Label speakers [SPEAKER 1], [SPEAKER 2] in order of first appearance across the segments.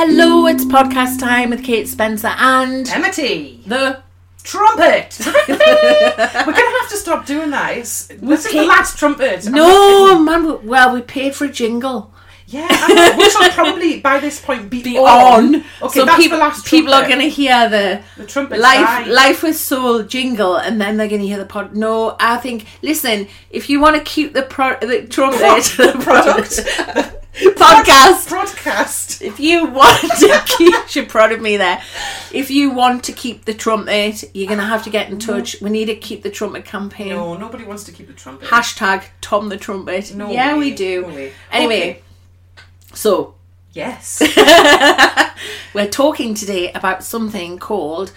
[SPEAKER 1] Hello, it's podcast time with Kate Spencer and
[SPEAKER 2] Emity,
[SPEAKER 1] the.
[SPEAKER 2] trumpet. We're gonna have to stop doing that. It's, this is the last trumpet. I'm
[SPEAKER 1] No, man. we- Well, we paid for a jingle.
[SPEAKER 2] Yeah, I know, which will probably by this point be,
[SPEAKER 1] Be
[SPEAKER 2] on. Okay,
[SPEAKER 1] so
[SPEAKER 2] that's
[SPEAKER 1] people,
[SPEAKER 2] the last
[SPEAKER 1] people are
[SPEAKER 2] trumpet.
[SPEAKER 1] going to hear the
[SPEAKER 2] The trumpet's
[SPEAKER 1] life
[SPEAKER 2] died.
[SPEAKER 1] life with soul jingle, and then they're going to hear the pod. No, I think. Listen, if you want to keep the pro- the trumpet, the
[SPEAKER 2] product.
[SPEAKER 1] podcast.
[SPEAKER 2] broadcast.
[SPEAKER 1] If you want to keep, she prodded me there. If you want to keep the trumpet, you're going to have to get in touch. We need to keep the trumpet campaign.
[SPEAKER 2] No, nobody wants to keep the trumpet.
[SPEAKER 1] Hashtag Tom the trumpet.
[SPEAKER 2] No
[SPEAKER 1] yeah,
[SPEAKER 2] way,
[SPEAKER 1] we do.
[SPEAKER 2] no way.
[SPEAKER 1] Anyway,
[SPEAKER 2] Okay.
[SPEAKER 1] so
[SPEAKER 2] Yes.
[SPEAKER 1] we're talking today about something called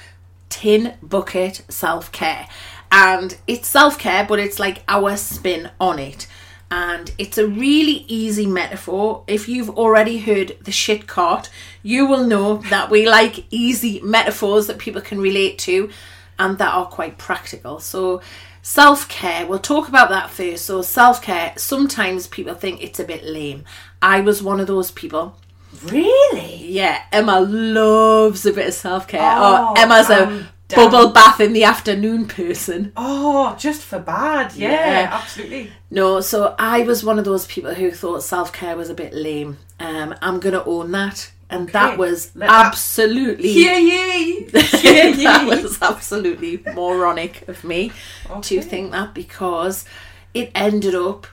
[SPEAKER 1] tin bucket self care. And it's self care, but it's like our spin on it. And it's a really easy metaphor. If you've already heard the shit cart, you will know that we like easy metaphors that people can relate to and that are quite practical. So, self care, we'll talk about that first. So, self care, sometimes people think it's a bit lame. I was one of those people.
[SPEAKER 2] really?
[SPEAKER 1] Yeah, Emma loves a bit of self care.
[SPEAKER 2] Oh,
[SPEAKER 1] Oh, Emma's a
[SPEAKER 2] um,
[SPEAKER 1] Bubble bath in the afternoon person.
[SPEAKER 2] Oh, just for bad. Yeah,
[SPEAKER 1] Yeah.
[SPEAKER 2] absolutely.
[SPEAKER 1] No, so I was one of those people who thought self care was a bit lame. Um, I'm gonna own that, and that was
[SPEAKER 2] let that-
[SPEAKER 1] absolutely
[SPEAKER 2] Hear Yeah, Hear ye.
[SPEAKER 1] that was absolutely moronic of me to think that because it ended up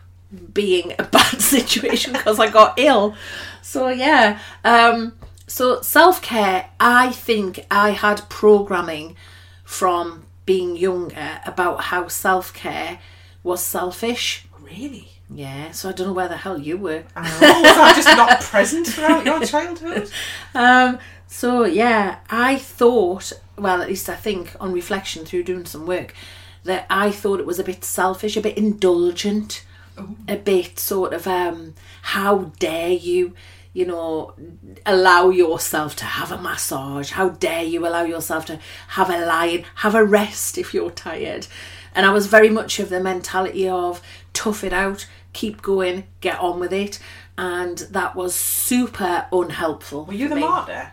[SPEAKER 1] being a bad situation because I got ill. So yeah, um, so self care. I think I had programming from being younger about how self care was selfish.
[SPEAKER 2] Really?
[SPEAKER 1] Yeah, so I don't know where the hell you were.
[SPEAKER 2] I know. Was I just not present throughout your childhood?
[SPEAKER 1] Um, so yeah, I thought, well, at least I think on reflection through doing some work, that I thought it was a bit selfish, a bit indulgent, a bit sort of, um, how dare you, you know, allow yourself to have a massage? How dare you allow yourself to have a lie, have a rest if you're tired? And I was very much of the mentality of tough it out, keep going, get on with it. And that was super unhelpful.
[SPEAKER 2] Were you the
[SPEAKER 1] me.
[SPEAKER 2] martyr?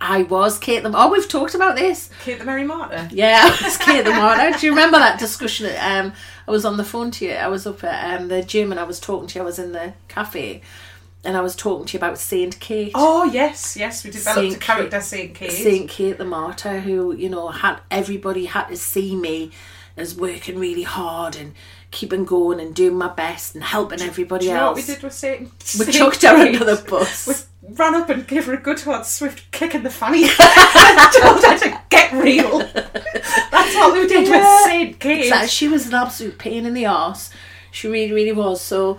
[SPEAKER 1] I was Kate the. Oh, we've talked about this.
[SPEAKER 2] Kate the Merry Martyr?
[SPEAKER 1] Yeah, I was Kate the Martyr. Do you remember that discussion? Um, I was on the phone to you. I was up at um, the gym and I was talking to you. I was in the cafe, and I was talking to you about Saint Kate.
[SPEAKER 2] Oh, yes, yes. We developed
[SPEAKER 1] Saint
[SPEAKER 2] a character,
[SPEAKER 1] Kate-
[SPEAKER 2] Saint Kate.
[SPEAKER 1] Saint Kate the Martyr, who you know had everybody had to see me as working really hard and keeping going and doing my best and helping everybody
[SPEAKER 2] Do you know what
[SPEAKER 1] else.
[SPEAKER 2] we did with Saint?
[SPEAKER 1] We
[SPEAKER 2] Saint
[SPEAKER 1] chucked her under the bus.
[SPEAKER 2] We ran up and gave her a good hard swift kick in the fanny. and told her to get real. That's what we did
[SPEAKER 1] Yeah.
[SPEAKER 2] with Saint Kate.
[SPEAKER 1] Exactly. She was an absolute pain in the arse. She really, really was. So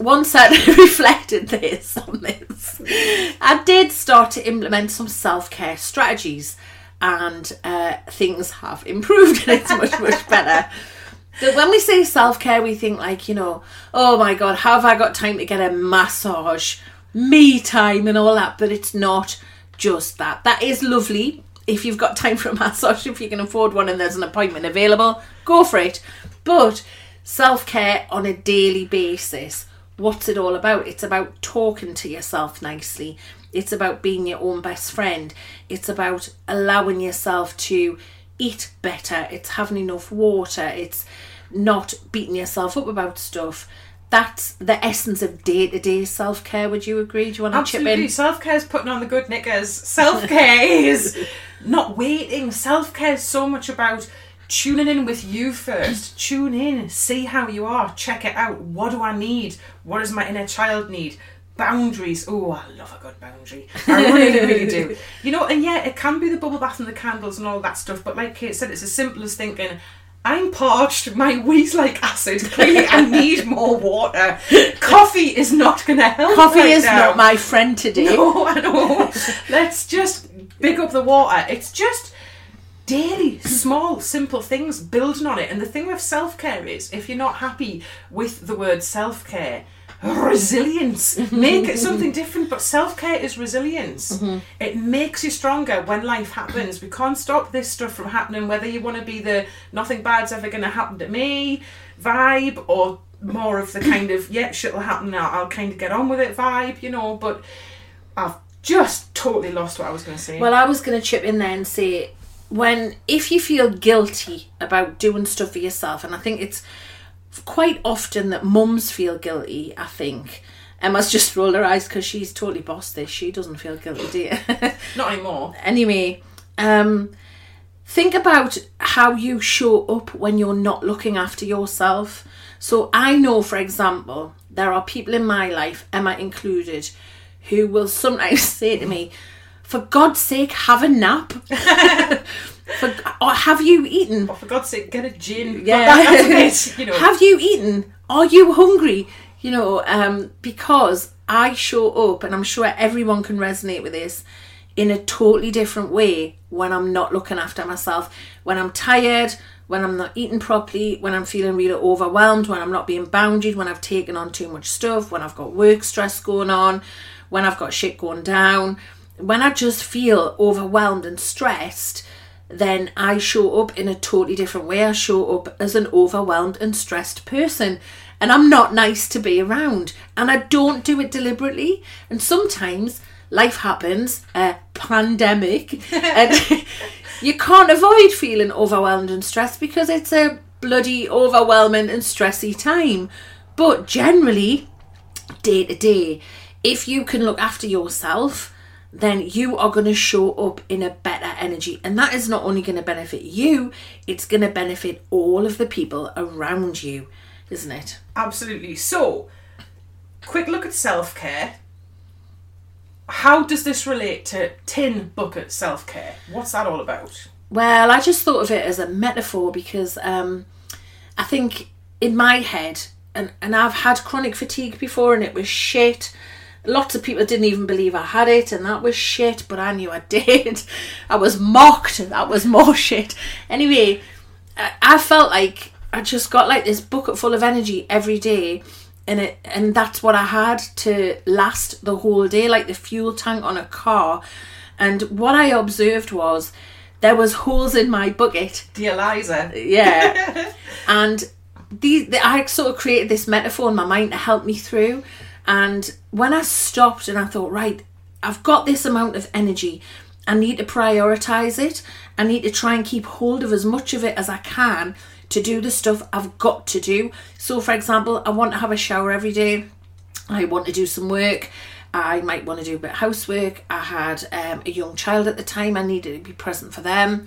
[SPEAKER 1] once I reflected this on this, I did start to implement some self care strategies, and uh, things have improved, and it's much, much better. But when we say self care, we think like you know, oh my god, how have I got time to get a massage, me time, and all that? But it's not just that. That is lovely if you've got time for a massage, if you can afford one, and there's an appointment available, go for it. But self care on a daily basis, what's it all about? It's about talking to yourself nicely. It's about being your own best friend. It's about allowing yourself to eat better. It's having enough water. It's not beating yourself up about stuff. That's the essence of day to day self care. Would you agree? Do you want to chip in?
[SPEAKER 2] Self care is putting on the good knickers. Self care is not waiting. Self care is so much about tuning in with you first. Tune in, see how you are, check it out. What do I need? What does my inner child need? Boundaries. Oh, I love a good boundary. I really, really do. You know, and yeah, it can be the bubble bath and the candles and all that stuff, but like Kate said, it's as simple as thinking, I'm parched, my wee's like acid, clearly I need more water. Coffee is not going to help.
[SPEAKER 1] Coffee
[SPEAKER 2] right
[SPEAKER 1] is
[SPEAKER 2] now.
[SPEAKER 1] not my friend today.
[SPEAKER 2] No, I know. Let's just big up the water. It's just daily, small, simple things building on it. And the thing with self care is if you're not happy with the word self care, resilience. Make it something different, but self care is resilience. Mm-hmm. It makes you stronger when life happens. We can't stop this stuff from happening, whether you want to be the nothing bad's ever going to happen to me vibe or more of the kind of, yeah, shit'll happen now, I'll kind of get on with it vibe, you know, but I've just totally lost what I was going to say.
[SPEAKER 1] Well, I was going to chip in there and say, when if you feel guilty about doing stuff for yourself, and I think it's quite often that mums feel guilty. I think Emma's just rolled her eyes because she's totally bossed this. She doesn't feel guilty, do you?
[SPEAKER 2] Not anymore.
[SPEAKER 1] anyway, um, think about how you show up when you're not looking after yourself. So I know, for example, there are people in my life, Emma included, who will sometimes say to me, "For God's sake, have a nap." for, or have you eaten?
[SPEAKER 2] Oh, for God's sake, get a gin.
[SPEAKER 1] Yeah.
[SPEAKER 2] That- that's a bit, you know.
[SPEAKER 1] Have you eaten? Are you hungry? You know, um, because I show up, and I'm sure everyone can resonate with this in a totally different way when I'm not looking after myself. When I'm tired, when I'm not eating properly, when I'm feeling really overwhelmed, when I'm not being bounded, when I've taken on too much stuff, when I've got work stress going on, when I've got shit going down, when I just feel overwhelmed and stressed then I show up in a totally different way. I show up as an overwhelmed and stressed person. And I'm not nice to be around. And I don't do it deliberately. And sometimes life happens, a pandemic, and you can't avoid feeling overwhelmed and stressed because it's a bloody overwhelming and stressy time. But generally, day to day, if you can look after yourself, then you are going to show up in a better energy. And that is not only going to benefit you, it's going to benefit all of the people around you, isn't it?
[SPEAKER 2] Absolutely. So, quick look at self care. How does this relate to tin bucket self care? What's that all about?
[SPEAKER 1] Well, I just thought of it as a metaphor because um, I think in my head, and, and I've had chronic fatigue before and it was shit. Lots of people didn't even believe I had it, and that was shit, but I knew I did. I was mocked, that was more shit. Anyway, I, felt like I just got like this bucket full of energy every day, and it and that's what I had to last the whole day, like the fuel tank on a car. And what I observed was there was holes in my bucket
[SPEAKER 2] Dear Liza.
[SPEAKER 1] yeah. and these, the, I sort of created this metaphor in my mind to help me through. And when I stopped and I thought, right, I've got this amount of energy, I need to prioritize it. I need to try and keep hold of as much of it as I can to do the stuff I've got to do. So, for example, I want to have a shower every day. I want to do some work. I might want to do a bit of housework. I had um, a young child at the time. I needed to be present for them.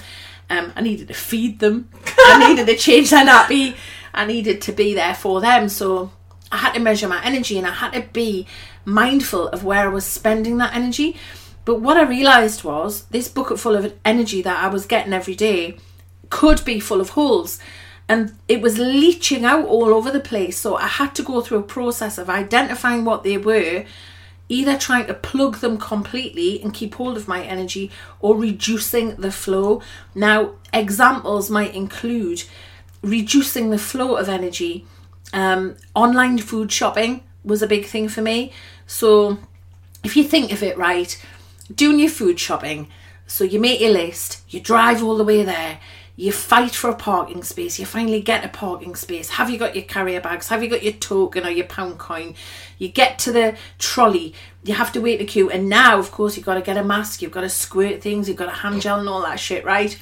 [SPEAKER 1] Um, I needed to feed them. I needed to change their nappy. I needed to be there for them. So I had to measure my energy and I had to be mindful of where I was spending that energy. But what I realised was this bucket full of energy that I was getting every day could be full of holes. And it was leaching out all over the place. So I had to go through a process of identifying what they were, either trying to plug them completely and keep hold of my energy or reducing the flow. Now, examples might include reducing the flow of energy. Um, online food shopping was a big thing for me. So, if you think of it right, doing your food shopping, so you make your list, you drive all the way there, you fight for a parking space, you finally get a parking space. Have you got your carrier bags? Have you got your token or your pound coin? You get to the trolley, you have to wait a queue, and now, of course, you've got to get a mask, you've got to squirt things, you've got a hand gel and all that shit, right?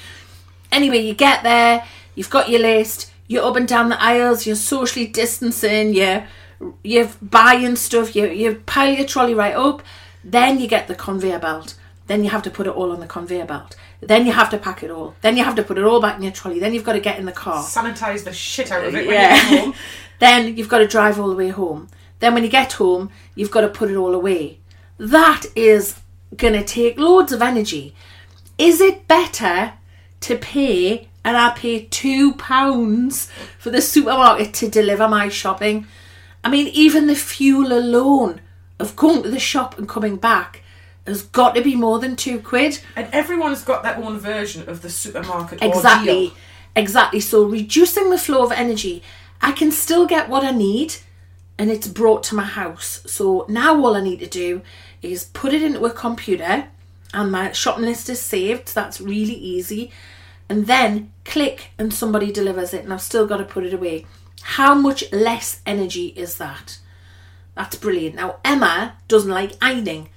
[SPEAKER 1] Anyway, you get there, you've got your list, you're up and down the aisles, you're socially distancing, you're, you're buying stuff, you, you pile your trolley right up, then you get the conveyor belt. Then you have to put it all on the conveyor belt. Then you have to pack it all. Then you have to put it all back in your trolley. Then you've got to get in the car.
[SPEAKER 2] Sanitize the shit out of it when you
[SPEAKER 1] Yeah.
[SPEAKER 2] get home.
[SPEAKER 1] then you've got to drive all the way home. Then when you get home, you've got to put it all away. That is going to take loads of energy. Is it better to pay and I pay two pounds for the supermarket to deliver my shopping? I mean, even the fuel alone of going to the shop and coming back has got to be more than two quid.
[SPEAKER 2] And everyone's got their own version of the supermarket
[SPEAKER 1] Exactly.
[SPEAKER 2] ordeal.
[SPEAKER 1] Exactly. So reducing the flow of energy, I can still get what I need and it's brought to my house. So now all I need to do is put it into a computer and my shopping list is saved. So that's really easy. And then click and somebody delivers it and I've still got to put it away. How much less energy is that? That's brilliant. Now Emma doesn't like ironing.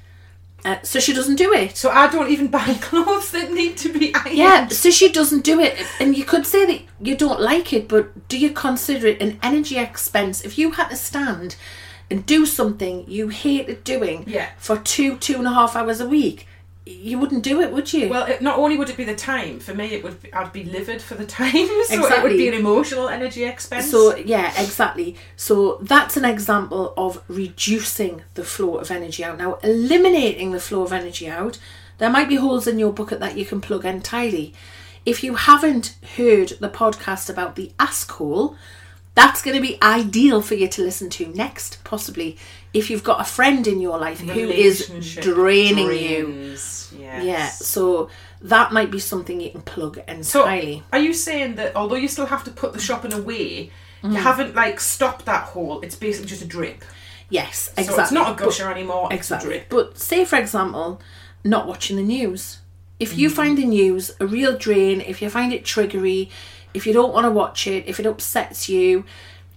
[SPEAKER 1] Uh, so she doesn't do it.
[SPEAKER 2] So I don't even buy clothes that need to be ironed.
[SPEAKER 1] Yeah, so she doesn't do it. And you could say that you don't like it, but do you consider it an energy expense? If you had to stand and do something you hated doing
[SPEAKER 2] Yeah.
[SPEAKER 1] for two, two and a half hours a week, you wouldn't do it, would you?
[SPEAKER 2] Well, it, not only would it be the time for me, it would be, I'd be livid for the time, so it would be an emotional energy expense.
[SPEAKER 1] So yeah, exactly. So that's an example of reducing the flow of energy out. Now, eliminating the flow of energy out, there might be holes in your bucket that you can plug entirely. If you haven't heard the podcast about the ask hole, that's going to be ideal for you to listen to next, possibly if you've got a friend in your life who is draining you.
[SPEAKER 2] Yes.
[SPEAKER 1] Yeah, so that might be something you can plug
[SPEAKER 2] So,
[SPEAKER 1] entirely.
[SPEAKER 2] are you saying that although you still have to put the shopping away,
[SPEAKER 1] Mm.
[SPEAKER 2] you haven't like stopped that hole? It's basically just a drip.
[SPEAKER 1] yes,
[SPEAKER 2] So
[SPEAKER 1] exactly.
[SPEAKER 2] it's not a
[SPEAKER 1] But-
[SPEAKER 2] gusher anymore. It's a
[SPEAKER 1] Exactly.
[SPEAKER 2] drip.
[SPEAKER 1] But say, for example, not watching the news. If
[SPEAKER 2] Mm.
[SPEAKER 1] you find the news a real drain, if you find it triggery, if you don't want to watch it, if it upsets you,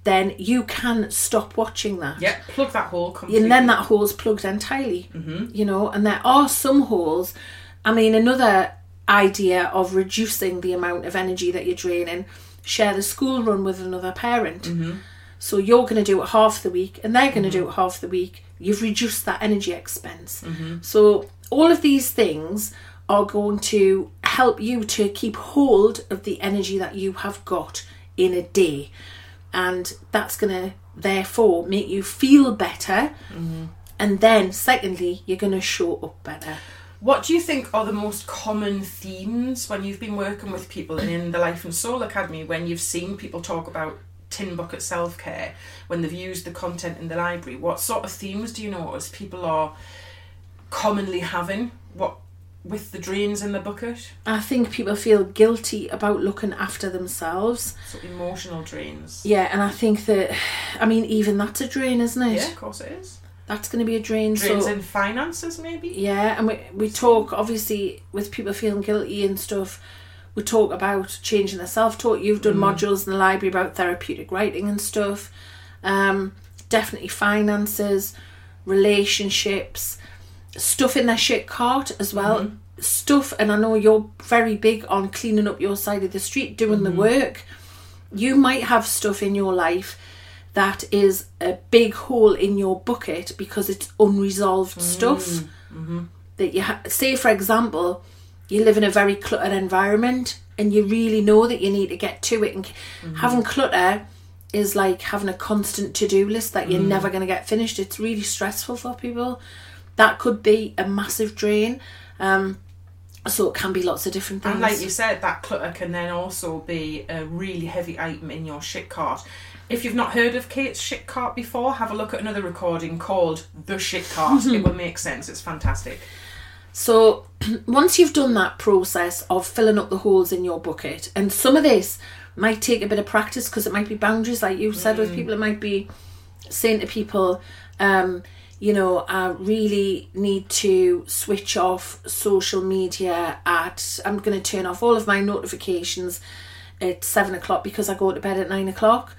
[SPEAKER 1] then you can stop watching that.
[SPEAKER 2] Yeah, plug that hole completely.
[SPEAKER 1] And then that hole's plugged entirely. Mm-hmm. You know, and there are some holes. I mean, another idea of reducing the amount of energy that you're draining, share the school run with another parent.
[SPEAKER 2] Mm-hmm.
[SPEAKER 1] So you're going to do it half the week and they're going to do it half the week. You've reduced that energy expense.
[SPEAKER 2] Mm-hmm.
[SPEAKER 1] So all of these things are going to help you to keep hold of the energy that you have got in a day. And that's going to therefore make you feel better. Mm-hmm. And then, secondly, you're going to show up better.
[SPEAKER 2] What do you think are the most common themes when you've been working with people and in the Life and Soul Academy when you've seen people talk about tin bucket self care, when they've used the content in the library? What sort of themes do you notice people are commonly having? What with the drains in the bucket?
[SPEAKER 1] I think people feel guilty about looking after themselves.
[SPEAKER 2] So emotional drains.
[SPEAKER 1] Yeah, and I think that, I mean, even that's a drain, isn't it?
[SPEAKER 2] Yeah, of course it is.
[SPEAKER 1] That's going to be a drain.
[SPEAKER 2] Drains
[SPEAKER 1] so,
[SPEAKER 2] in finances, maybe.
[SPEAKER 1] yeah, and we, we talk, obviously, with people feeling guilty and stuff, we talk about changing their self talk. You've done modules in the library about therapeutic writing and stuff. Um, definitely finances, relationships, stuff in their shit cart as well. Mm-hmm. Stuff, and I know you're very big on cleaning up your side of the street, doing the mm-hmm. work. You might have stuff in your life that is a big hole in your bucket because it's unresolved mm-hmm. stuff. That you ha- say for example you live in a very cluttered environment and you really know that you need to get to it and having clutter is like having a constant to-do list that you're never going to get finished. It's really stressful for people that could be a massive drain um, so it can be lots of different things
[SPEAKER 2] And like you said, that clutter can then also be a really heavy item in your shit cart. If you've not heard of Kate's shit cart before, have a look at another recording called The Shit Cart. it will make sense. It's fantastic.
[SPEAKER 1] So once you've done that process of filling up the holes in your bucket, and some of this might take a bit of practice because it might be boundaries, like you said with people, it might be saying to people, um, you know, I really need to switch off social media at, I'm going to turn off all of my notifications at seven o'clock because I go to bed at nine o'clock.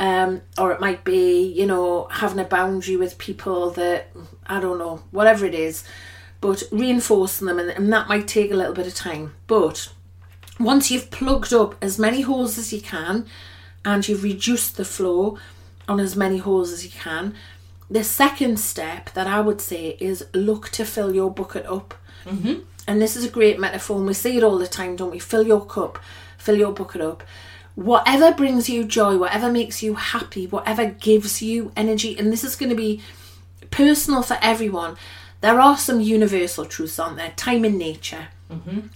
[SPEAKER 1] Um, or it might be, you know, having a boundary with people that, I don't know, whatever it is, but reinforcing them, and, and that might take a little bit of time. But once you've plugged up as many holes as you can and you've reduced the flow on as many holes as you can, the second step that I would say is look to fill your bucket up. Mm-hmm. And this is a great metaphor, and we see it all the time, don't we? Fill your cup, fill your bucket up. Whatever brings you joy, whatever makes you happy, whatever gives you energy, and this is going to be personal for everyone. There are some universal truths, aren't there? Time in nature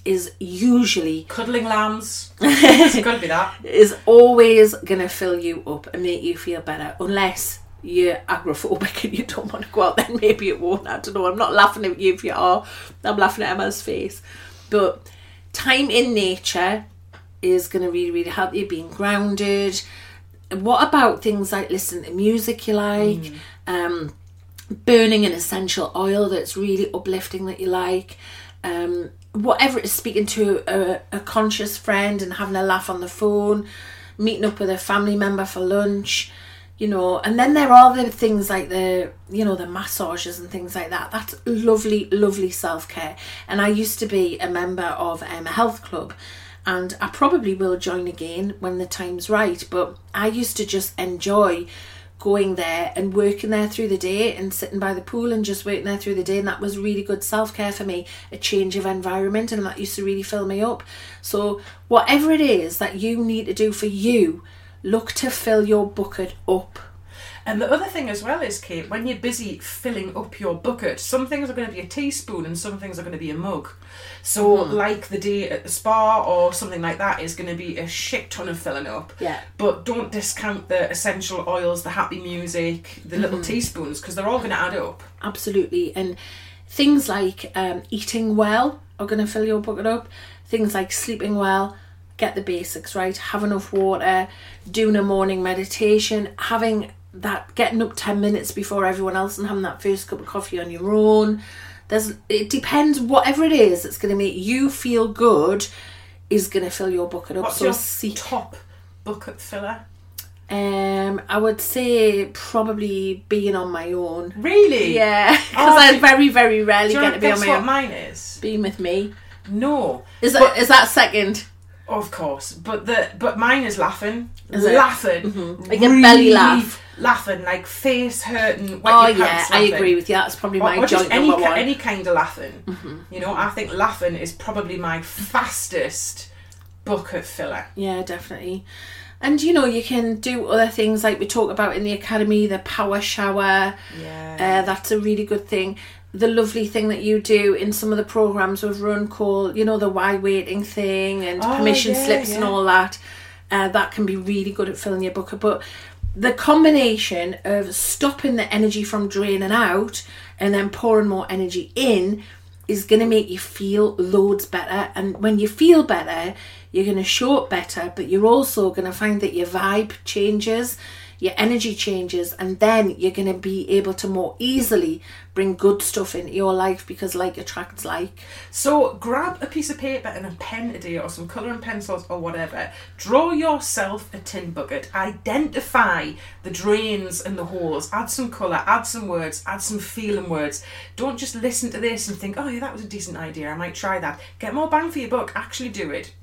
[SPEAKER 1] is usually
[SPEAKER 2] Cuddling lambs. it's got to be that.
[SPEAKER 1] is always gonna fill you up and make you feel better, unless you're agoraphobic and you don't want to go out. Then maybe it won't. I don't know. I'm not laughing at you if you are. I'm laughing at Emma's face. But time in nature is gonna really, really help you being grounded. What about things like listening to music you like? Um, burning an essential oil that's really uplifting that you like, um, whatever it is, speaking to a, a conscious friend and having a laugh on the phone, meeting up with a family member for lunch, you know and then there are the things like the you know the massages and things like that. That's lovely lovely self-care. And i used to be a member of um, a health club and i probably will join again when the time's right but i used to just enjoy going there and working there through the day and sitting by the pool and just working there through the day and that was really good self-care for me a change of environment and that used to really fill me up. So whatever it is that you need to do for you look to fill your bucket up
[SPEAKER 2] And the other thing as well is, Kate, when you're busy filling up your bucket, some things are going to be a teaspoon and some things are going to be a mug. So,
[SPEAKER 1] Mm-hmm.
[SPEAKER 2] like the day at the spa or something like that is going to be a shit ton of filling up.
[SPEAKER 1] Yeah.
[SPEAKER 2] But don't discount the essential oils, the happy music, the little
[SPEAKER 1] Mm-hmm.
[SPEAKER 2] teaspoons, because they're all going to add up.
[SPEAKER 1] absolutely and things like um, eating well are going to fill your bucket up things like sleeping well get the basics right have enough water doing a morning meditation having that getting up 10 minutes before everyone else and having that first cup of coffee on your own there's it depends whatever it is that's going to make you feel good is going to fill your bucket up
[SPEAKER 2] What's
[SPEAKER 1] so
[SPEAKER 2] your
[SPEAKER 1] seek
[SPEAKER 2] top bucket filler?
[SPEAKER 1] um i would say probably being on my own
[SPEAKER 2] Really?
[SPEAKER 1] yeah because
[SPEAKER 2] Oh,
[SPEAKER 1] i very very rarely get to be on my
[SPEAKER 2] what
[SPEAKER 1] own
[SPEAKER 2] mine is?
[SPEAKER 1] being with me.
[SPEAKER 2] No.
[SPEAKER 1] Is that is that second?
[SPEAKER 2] Of course, but the but mine is laughing,
[SPEAKER 1] Is
[SPEAKER 2] laughing,
[SPEAKER 1] Like a belly laugh.
[SPEAKER 2] laughing, like face hurting.
[SPEAKER 1] Oh yeah, I agree with you. That's probably
[SPEAKER 2] Or,
[SPEAKER 1] my
[SPEAKER 2] or just
[SPEAKER 1] joint
[SPEAKER 2] any
[SPEAKER 1] number one.
[SPEAKER 2] any kind of laughing. You know, I think laughing is probably my fastest bucket filler.
[SPEAKER 1] Yeah, definitely. And you know, you can do other things like we talk about in the academy, the power shower.
[SPEAKER 2] Yeah.
[SPEAKER 1] Uh, that's a really good thing. The lovely thing that you do in some of the programs we've run called, you know, the why waiting thing and
[SPEAKER 2] Oh,
[SPEAKER 1] permission
[SPEAKER 2] yeah,
[SPEAKER 1] slips and all that. Uh, that can be really good at filling your bucket. But the combination of stopping the energy from draining out and then pouring more energy in is going to make you feel loads better. And when you feel better, you're going to show up better, but you're also going to find that your vibe changes, your energy changes, and then you're going to be able to more easily bring good stuff into your life because like attracts like.
[SPEAKER 2] So grab a piece of paper and a pen today, or some colouring pencils, or whatever. Draw yourself a tin bucket. Identify the drains and the holes. Add some colour. Add some words. Add some feeling words. Don't just listen to this and think, "Oh yeah, that was a decent idea. I might try that." Get more bang for your buck. Actually do it.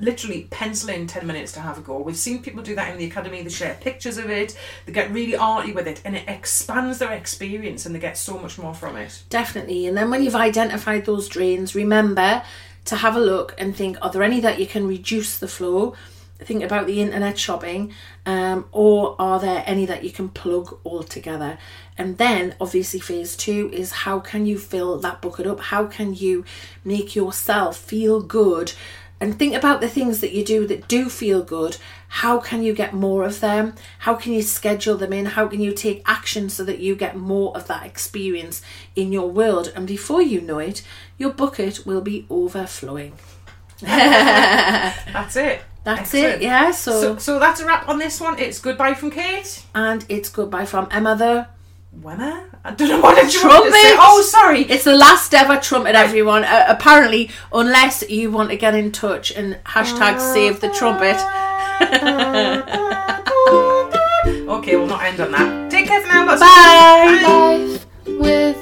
[SPEAKER 2] Literally pencil in 10 minutes to have a go. We've seen people do that in the academy. They share pictures of it, they get really arty with it, and it expands their experience and they get so much more from it.
[SPEAKER 1] Definitely. And then when you've identified those drains, remember to have a look and think are there any that you can reduce the flow? Think about the internet shopping, um, or are there any that you can plug all together? And then, obviously, phase two is how can you fill that bucket up? How can you make yourself feel good? And think about the things that you do that do feel good. How can you get more of them? How can you schedule them in? How can you take action so that you get more of that experience in your world? And before you know it, your bucket will be overflowing.
[SPEAKER 2] That's it.
[SPEAKER 1] That's
[SPEAKER 2] Excellent.
[SPEAKER 1] it, yeah. So,
[SPEAKER 2] So, so that's a wrap on this one. It's goodbye from Kate.
[SPEAKER 1] and it's goodbye from Emma. The
[SPEAKER 2] Wemmer? I don't know what did you want to.
[SPEAKER 1] Trumpet.
[SPEAKER 2] Oh, sorry.
[SPEAKER 1] it's the last ever trumpet, everyone. Uh, apparently, unless you want to get in touch and hashtag save the trumpet.
[SPEAKER 2] okay, we'll not end on that. Take care for now. Bye.
[SPEAKER 1] Bye.
[SPEAKER 3] Life with